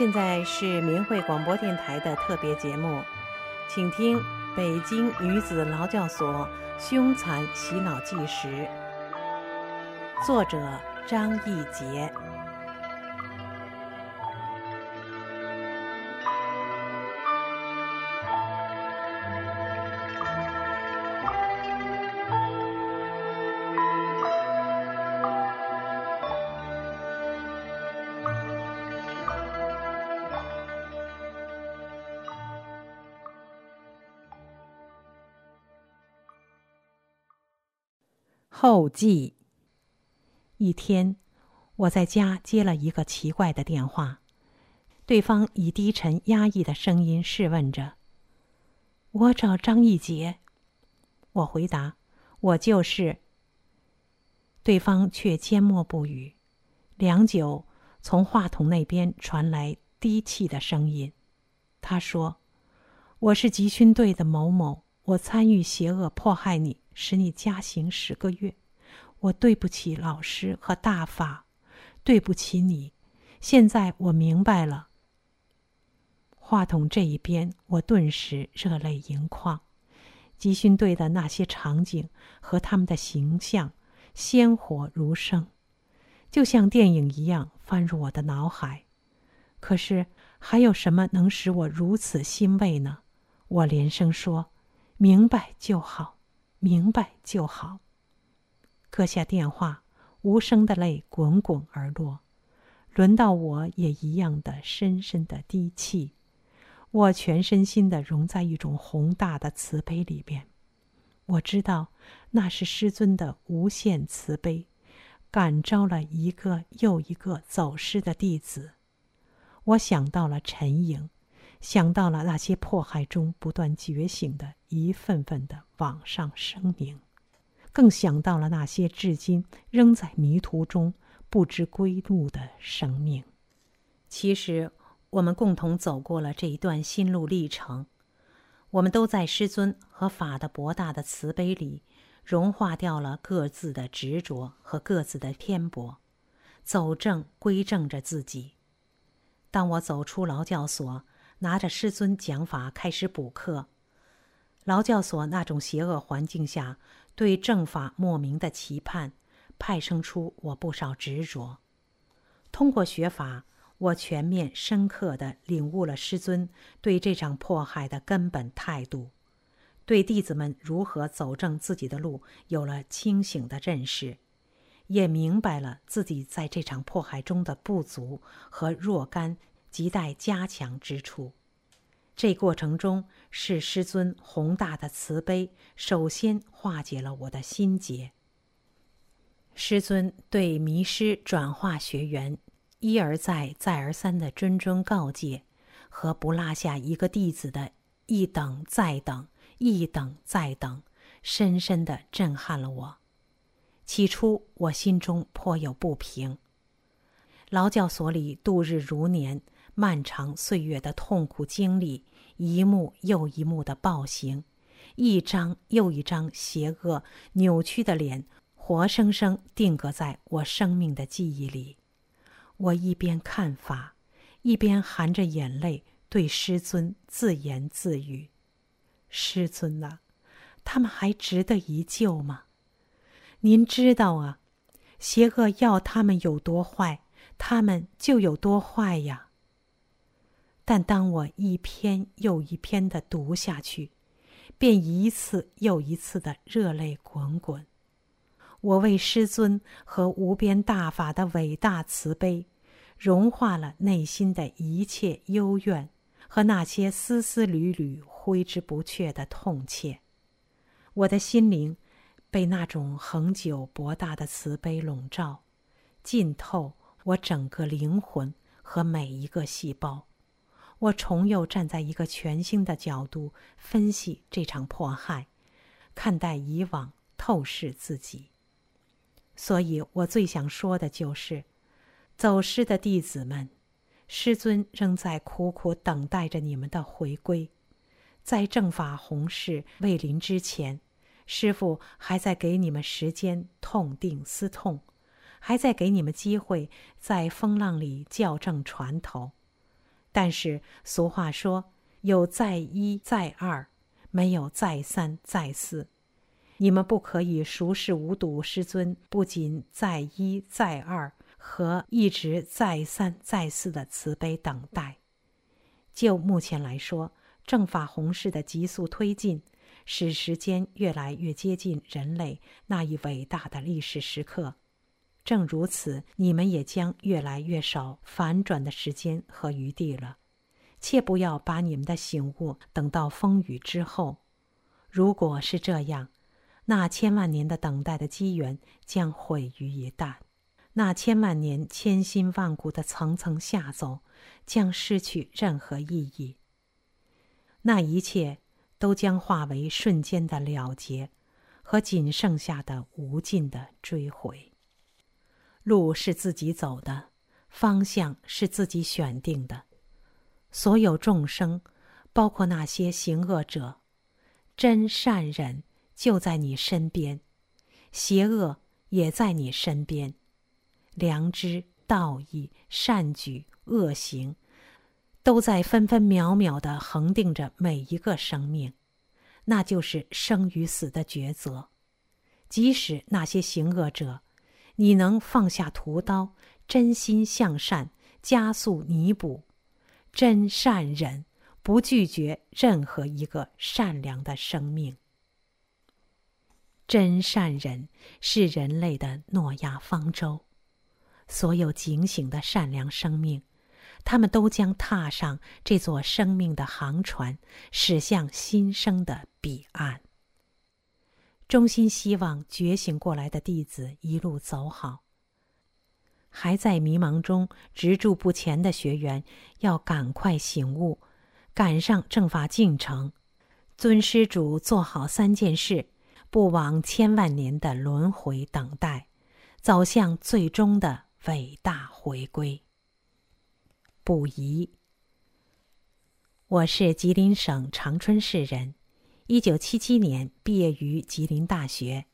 现在是明慧广播电台的特别节目，请听《北京女子劳教所凶残洗脑纪实》，作者张义杰。后记。一天，我在家接了一个奇怪的电话，对方以低沉压抑的声音试问着：“我找张义杰。”我回答：“我就是。”对方却缄默不语。良久，从话筒那边传来低气的声音，他说：“我是集训队的某某，我参与邪恶迫害你。”使你加刑十个月，我对不起老师和大法，对不起你。现在我明白了。话筒这一边，我顿时热泪盈眶。集训队的那些场景和他们的形象，鲜活如生，就像电影一样翻入我的脑海。可是，还有什么能使我如此欣慰呢？我连声说：“明白就好。”明白就好。搁下电话，无声的泪滚滚而落。轮到我也一样的深深的低泣。我全身心的融在一种宏大的慈悲里边。我知道，那是师尊的无限慈悲，感召了一个又一个走失的弟子。我想到了陈颖。想到了那些迫害中不断觉醒的一份份的网上声明，更想到了那些至今仍在迷途中不知归路的生命。其实，我们共同走过了这一段心路历程，我们都在师尊和法的博大的慈悲里，融化掉了各自的执着和各自的偏颇，走正归正着自己。当我走出劳教所。拿着师尊讲法开始补课，劳教所那种邪恶环境下，对正法莫名的期盼，派生出我不少执着。通过学法，我全面深刻地领悟了师尊对这场迫害的根本态度，对弟子们如何走正自己的路有了清醒的认识，也明白了自己在这场迫害中的不足和若干。亟待加强之处。这过程中，是师尊宏大的慈悲首先化解了我的心结。师尊对迷失转化学员一而再、再而三的谆谆告诫，和不落下一个弟子的一等再等、一等再等，深深的震撼了我。起初，我心中颇有不平。劳教所里度日如年。漫长岁月的痛苦经历，一幕又一幕的暴行，一张又一张邪恶扭曲的脸，活生生定格在我生命的记忆里。我一边看法，一边含着眼泪对师尊自言自语：“师尊呐，他们还值得一救吗？您知道啊，邪恶要他们有多坏，他们就有多坏呀。”但当我一篇又一篇的读下去，便一次又一次的热泪滚滚。我为师尊和无边大法的伟大慈悲，融化了内心的一切幽怨和那些丝丝缕缕挥之不去的痛切。我的心灵被那种恒久博大的慈悲笼罩，浸透我整个灵魂和每一个细胞。我重又站在一个全新的角度分析这场迫害，看待以往，透视自己。所以我最想说的就是：走失的弟子们，师尊仍在苦苦等待着你们的回归。在正法弘誓未临之前，师父还在给你们时间痛定思痛，还在给你们机会在风浪里校正船头。但是俗话说：“有再一再二，没有再三再四。”你们不可以熟视无睹师尊不仅再一再二和一直再三再四的慈悲等待。就目前来说，正法弘誓的急速推进，使时间越来越接近人类那一伟大的历史时刻。正如此，你们也将越来越少反转的时间和余地了。切不要把你们的醒悟等到风雨之后。如果是这样，那千万年的等待的机缘将毁于一旦，那千万年千辛万苦的层层下走，将失去任何意义。那一切都将化为瞬间的了结，和仅剩下的无尽的追悔。路是自己走的，方向是自己选定的。所有众生，包括那些行恶者，真善忍。就在你身边，邪恶也在你身边，良知、道义、善举、恶行，都在分分秒秒的恒定着每一个生命，那就是生与死的抉择。即使那些行恶者，你能放下屠刀，真心向善，加速弥补，真善忍，不拒绝任何一个善良的生命。真善人是人类的诺亚方舟，所有警醒的善良生命，他们都将踏上这座生命的航船，驶向新生的彼岸。衷心希望觉醒过来的弟子一路走好。还在迷茫中执着不前的学员，要赶快醒悟，赶上正法进程。尊师主做好三件事。不枉千万年的轮回等待，走向最终的伟大回归。不疑。我是吉林省长春市人，一九七七年毕业于吉林大学。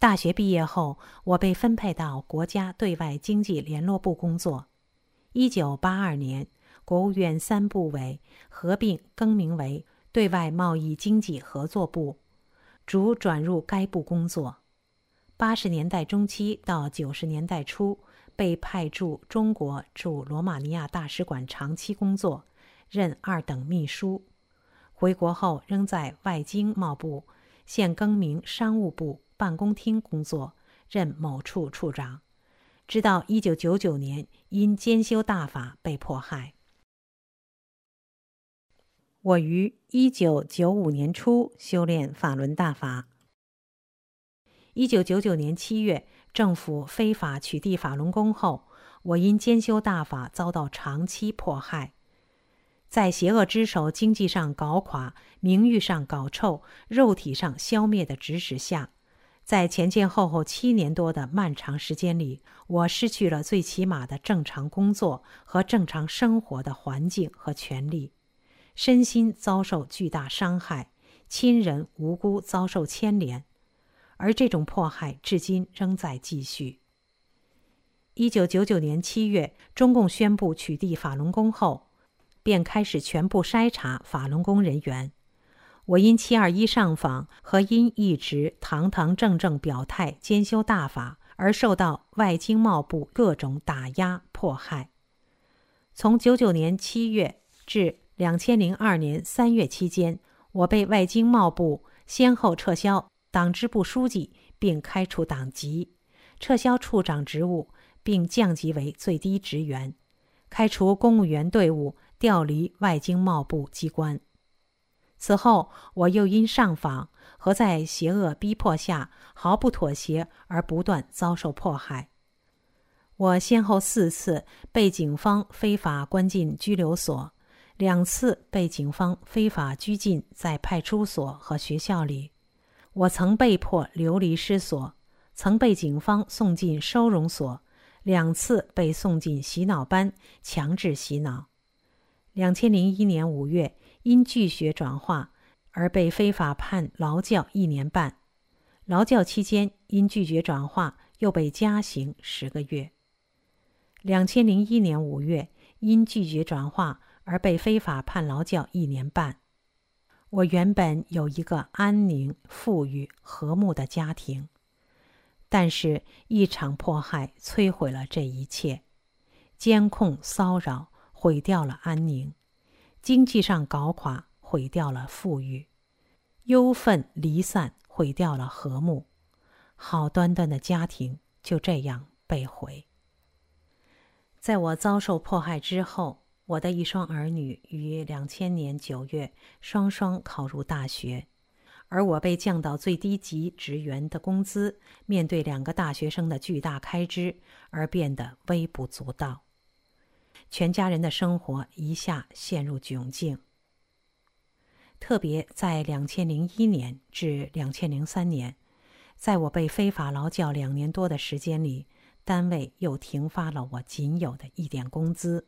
大学毕业后，我被分配到国家对外经济联络部工作。一九八二年，国务院三部委合并更名为对外贸易经济合作部。逐转入该部工作，八十年代中期到九十年代初被派驻中国驻罗马尼亚大使馆长期工作，任二等秘书。回国后仍在外经贸部现更名商务部办公厅工作，任某处处长。直到一九九九年因兼修大法被迫害。我于一九九五年初修炼法轮大法。一九九九年七月，政府非法取缔法轮功后，我因兼修大法遭到长期迫害，在邪恶之手经济上搞垮、名誉上搞臭、肉体上消灭的指使下，在前前后后七年多的漫长时间里，我失去了最起码的正常工作和正常生活的环境和权利。身心遭受巨大伤害，亲人无辜遭受牵连，而这种迫害至今仍在继续。一九九九年七月，中共宣布取缔法轮功后，便开始全部筛查法轮功人员。我因七二一上访和因一直堂堂正正表态兼修大法，而受到外经贸部各种打压迫害。从九九年七月至两千零二年三月期间，我被外经贸部先后撤销党支部书记，并开除党籍，撤销处长职务，并降级为最低职员，开除公务员队伍，调离外经贸部机关。此后，我又因上访和在邪恶逼迫下毫不妥协而不断遭受迫害。我先后四次被警方非法关进拘留所。两次被警方非法拘禁在派出所和学校里，我曾被迫流离失所，曾被警方送进收容所，两次被送进洗脑班强制洗脑。两千零一年五月，因拒学转化而被非法判劳教一年半，劳教期间因拒绝转化又被加刑十个月。两千零一年五月，因拒绝转化。而被非法判劳教一年半。我原本有一个安宁、富裕、和睦的家庭，但是，一场迫害摧毁了这一切。监控、骚扰毁掉了安宁，经济上搞垮毁掉了富裕，忧愤离散毁掉了和睦。好端端的家庭就这样被毁。在我遭受迫害之后，我的一双儿女于两千年九月双双考入大学，而我被降到最低级职员的工资，面对两个大学生的巨大开支而变得微不足道。全家人的生活一下陷入窘境。特别在两千零一年至两千零三年，在我被非法劳教两年多的时间里。单位又停发了我仅有的一点工资，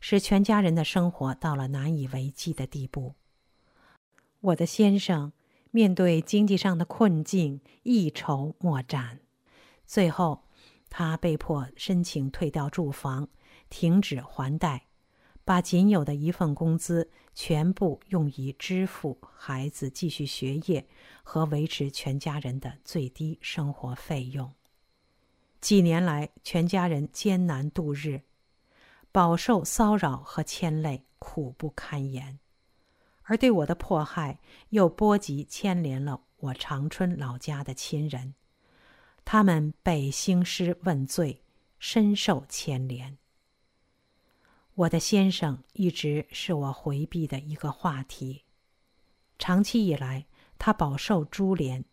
使全家人的生活到了难以为继的地步。我的先生面对经济上的困境，一筹莫展，最后他被迫申请退掉住房，停止还贷，把仅有的一份工资全部用以支付孩子继续学业和维持全家人的最低生活费用。几年来，全家人艰难度日，饱受骚扰和牵累，苦不堪言。而对我的迫害，又波及牵连了我长春老家的亲人，他们被兴师问罪，深受牵连。我的先生一直是我回避的一个话题，长期以来，他饱受株连。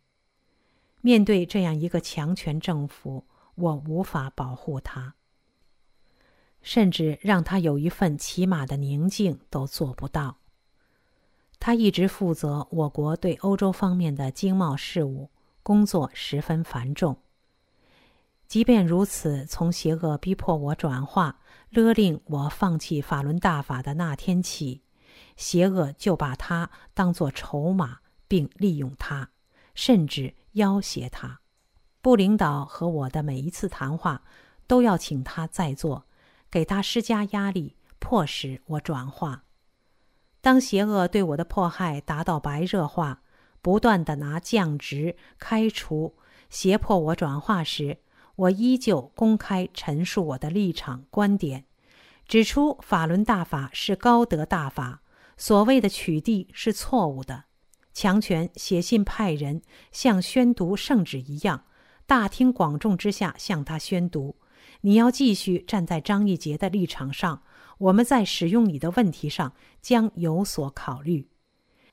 面对这样一个强权政府，我无法保护他，甚至让他有一份起码的宁静都做不到。他一直负责我国对欧洲方面的经贸事务，工作十分繁重。即便如此，从邪恶逼迫我转化、勒令我放弃法轮大法的那天起，邪恶就把他当作筹码，并利用他，甚至要挟他。部领导和我的每一次谈话，都要请他在座，给他施加压力，迫使我转化。当邪恶对我的迫害达到白热化，不断的拿降职、开除、胁迫我转化时，我依旧公开陈述我的立场观点，指出法轮大法是高德大法，所谓的取缔是错误的。强权写信派人，像宣读圣旨一样。大庭广众之下向他宣读：“你要继续站在张义杰的立场上，我们在使用你的问题上将有所考虑，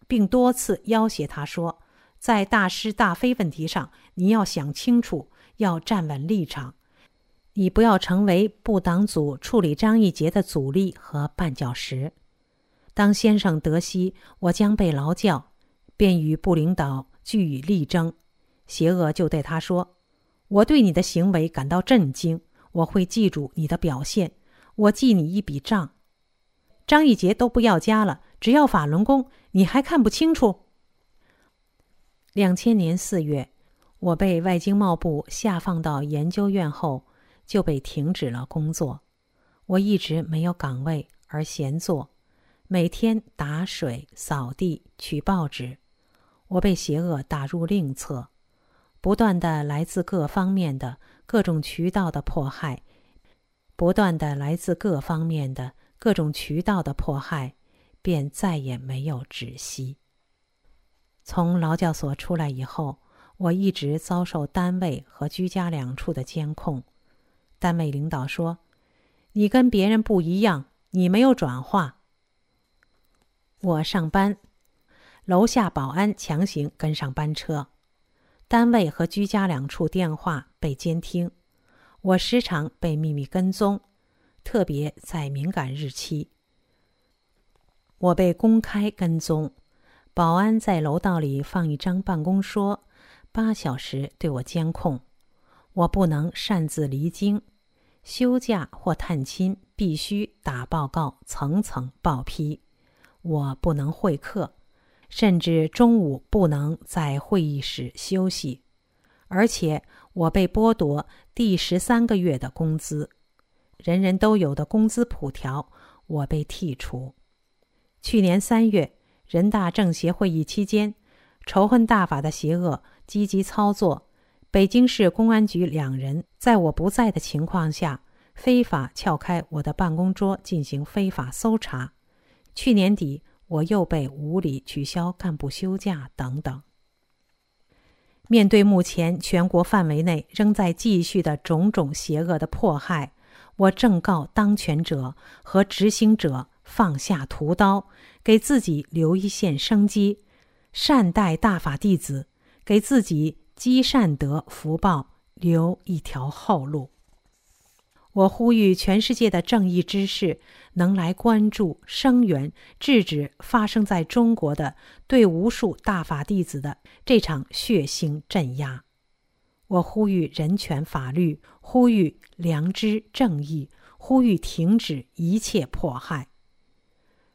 并多次要挟他说，在大是大非问题上你要想清楚，要站稳立场，你不要成为部党组处理张义杰的阻力和绊脚石。”当先生得悉我将被劳教，便与部领导据以力争，邪恶就对他说。我对你的行为感到震惊，我会记住你的表现，我记你一笔账。张义杰都不要家了，只要法轮功，你还看不清楚？两千年四月，我被外经贸部下放到研究院后，就被停止了工作。我一直没有岗位而闲坐，每天打水、扫地、取报纸。我被邪恶打入另册。不断的来自各方面的各种渠道的迫害，不断的来自各方面的各种渠道的迫害，便再也没有止息。从劳教所出来以后，我一直遭受单位和居家两处的监控。单位领导说：“你跟别人不一样，你没有转化。”我上班，楼下保安强行跟上班车。单位和居家两处电话被监听，我时常被秘密跟踪，特别在敏感日期。我被公开跟踪，保安在楼道里放一张办公桌，八小时对我监控。我不能擅自离京，休假或探亲必须打报告，层层报批。我不能会客。甚至中午不能在会议室休息，而且我被剥夺第十三个月的工资。人人都有的工资普条，我被剔除。去年三月，人大政协会议期间，仇恨大法的邪恶积极操作，北京市公安局两人在我不在的情况下，非法撬开我的办公桌进行非法搜查。去年底，我又被无理取消干部休假等等。面对目前全国范围内仍在继续的种种邪恶的迫害，我正告当权者和执行者放下屠刀，给自己留一线生机，善待大法弟子，给自己积善德福报留一条后路。我呼吁全世界的正义之士能来关注、声援、制止发生在中国的对无数大法弟子的这场血腥镇压。我呼吁人权法律，呼吁良知正义，呼吁停止一切迫害。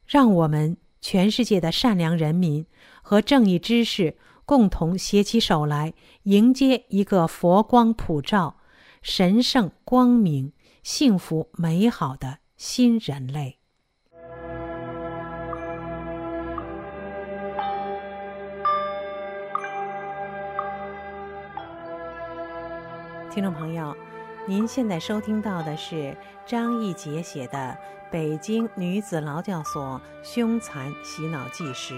让我们全世界的善良人民和正义之士共同携起手来，迎接一个佛光普照、神圣光明。幸福美好的新人类，听众朋友，您现在收听到的是张艺杰写的《北京女子劳教所凶残洗脑纪实》。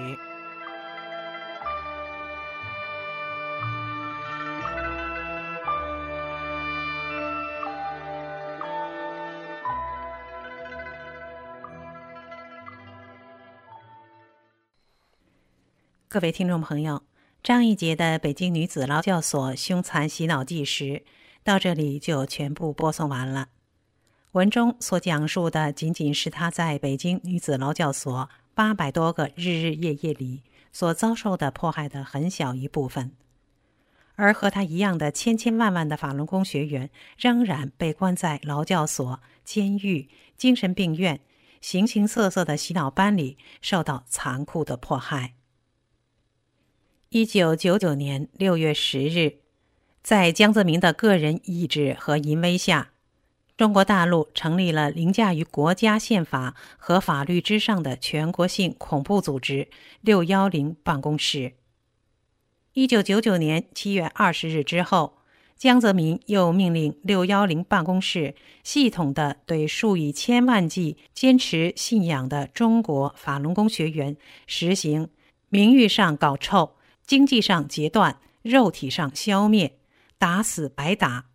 各位听众朋友，张一杰的《北京女子劳教所凶残洗脑纪实》到这里就全部播送完了。文中所讲述的仅仅是他在北京女子劳教所八百多个日日夜夜里所遭受的迫害的很小一部分，而和他一样的千千万万的法轮功学员仍然被关在劳教所、监狱、精神病院、形形色色的洗脑班里，受到残酷的迫害。一九九九年六月十日，在江泽民的个人意志和淫威下，中国大陆成立了凌驾于国家宪法和法律之上的全国性恐怖组织“六幺零”办公室。一九九九年七月二十日之后，江泽民又命令“六幺零”办公室系统的对数以千万计坚持信仰的中国法轮功学员实行名誉上搞臭。经济上截断，肉体上消灭，打死白打，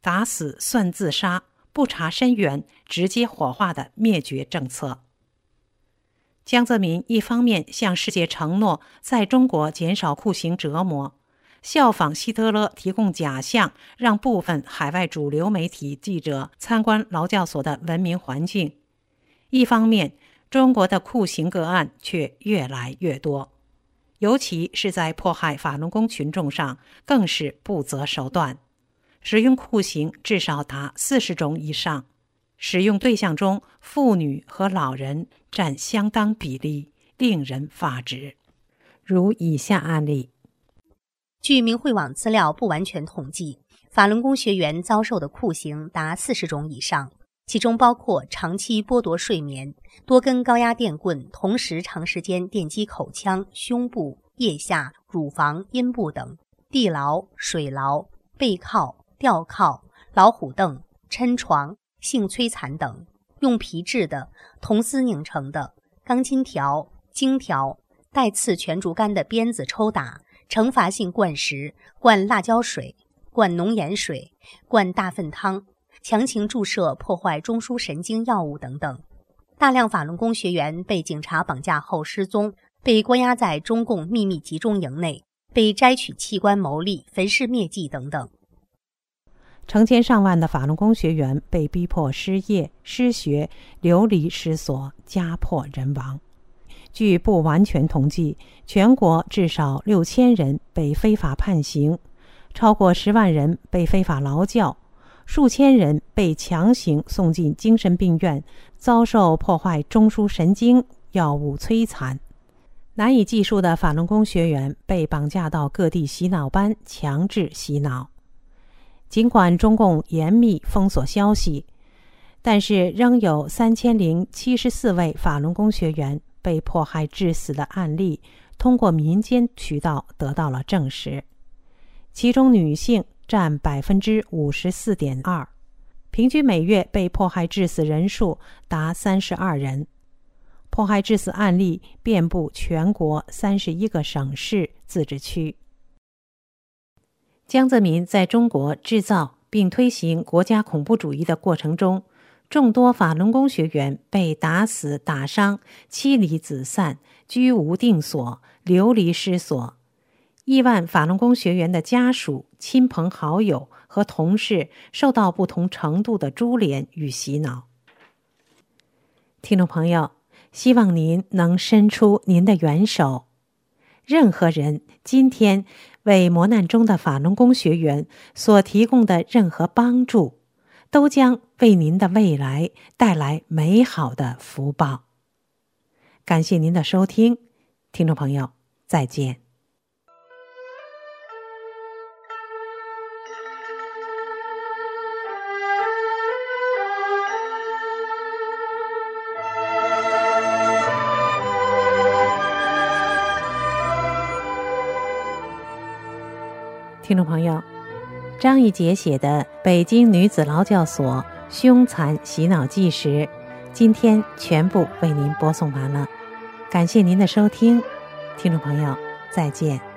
打死算自杀，不查身源，直接火化的灭绝政策。江泽民一方面向世界承诺在中国减少酷刑折磨，效仿希特勒提供假象，让部分海外主流媒体记者参观劳教所的文明环境；一方面，中国的酷刑个案却越来越多。尤其是在迫害法轮功群众上，更是不择手段，使用酷刑至少达四十种以上，使用对象中妇女和老人占相当比例，令人发指。如以下案例：据明慧网资料不完全统计，法轮功学员遭受的酷刑达四十种以上。其中包括长期剥夺睡眠、多根高压电棍同时长时间电击口腔、胸部、腋下、乳房、阴部等；地牢、水牢、背靠、吊靠、老虎凳、抻床、性摧残等；用皮质的、铜丝拧成的、钢筋条、荆条、带刺全竹竿的鞭子抽打；惩罚性灌食、灌辣椒水、灌浓盐水、灌大粪汤。强行注射破坏中枢神经药物等等，大量法轮功学员被警察绑架后失踪，被关押在中共秘密集中营内，被摘取器官牟利、焚尸灭迹等等。成千上万的法轮功学员被逼迫失业、失学、流离失所、家破人亡。据不完全统计，全国至少六千人被非法判刑，超过十万人被非法劳教。数千人被强行送进精神病院，遭受破坏中枢神经药物摧残；难以计数的法轮功学员被绑架到各地洗脑班强制洗脑。尽管中共严密封锁消息，但是仍有三千零七十四位法轮功学员被迫害致死的案例，通过民间渠道得到了证实。其中女性占百分之五十四点二，平均每月被迫害致死人数达三十二人。迫害致死案例遍布全国三十一个省市自治区。江泽民在中国制造并推行国家恐怖主义的过程中，众多法轮功学员被打死、打伤、妻离子散、居无定所、流离失所。亿万法轮功学员的家属、亲朋好友和同事受到不同程度的株连与洗脑。听众朋友。希望您能伸出您的援手。任何人今天为磨难中的法轮功学员所提供的任何帮助，都将为您的未来带来美好的福报。感谢您的收听，听众朋友，再见。听众朋友，张一杰写的《北京女子劳教所凶残洗脑纪实》，今天全部为您播送完了。感谢您的收听，听众朋友，再见。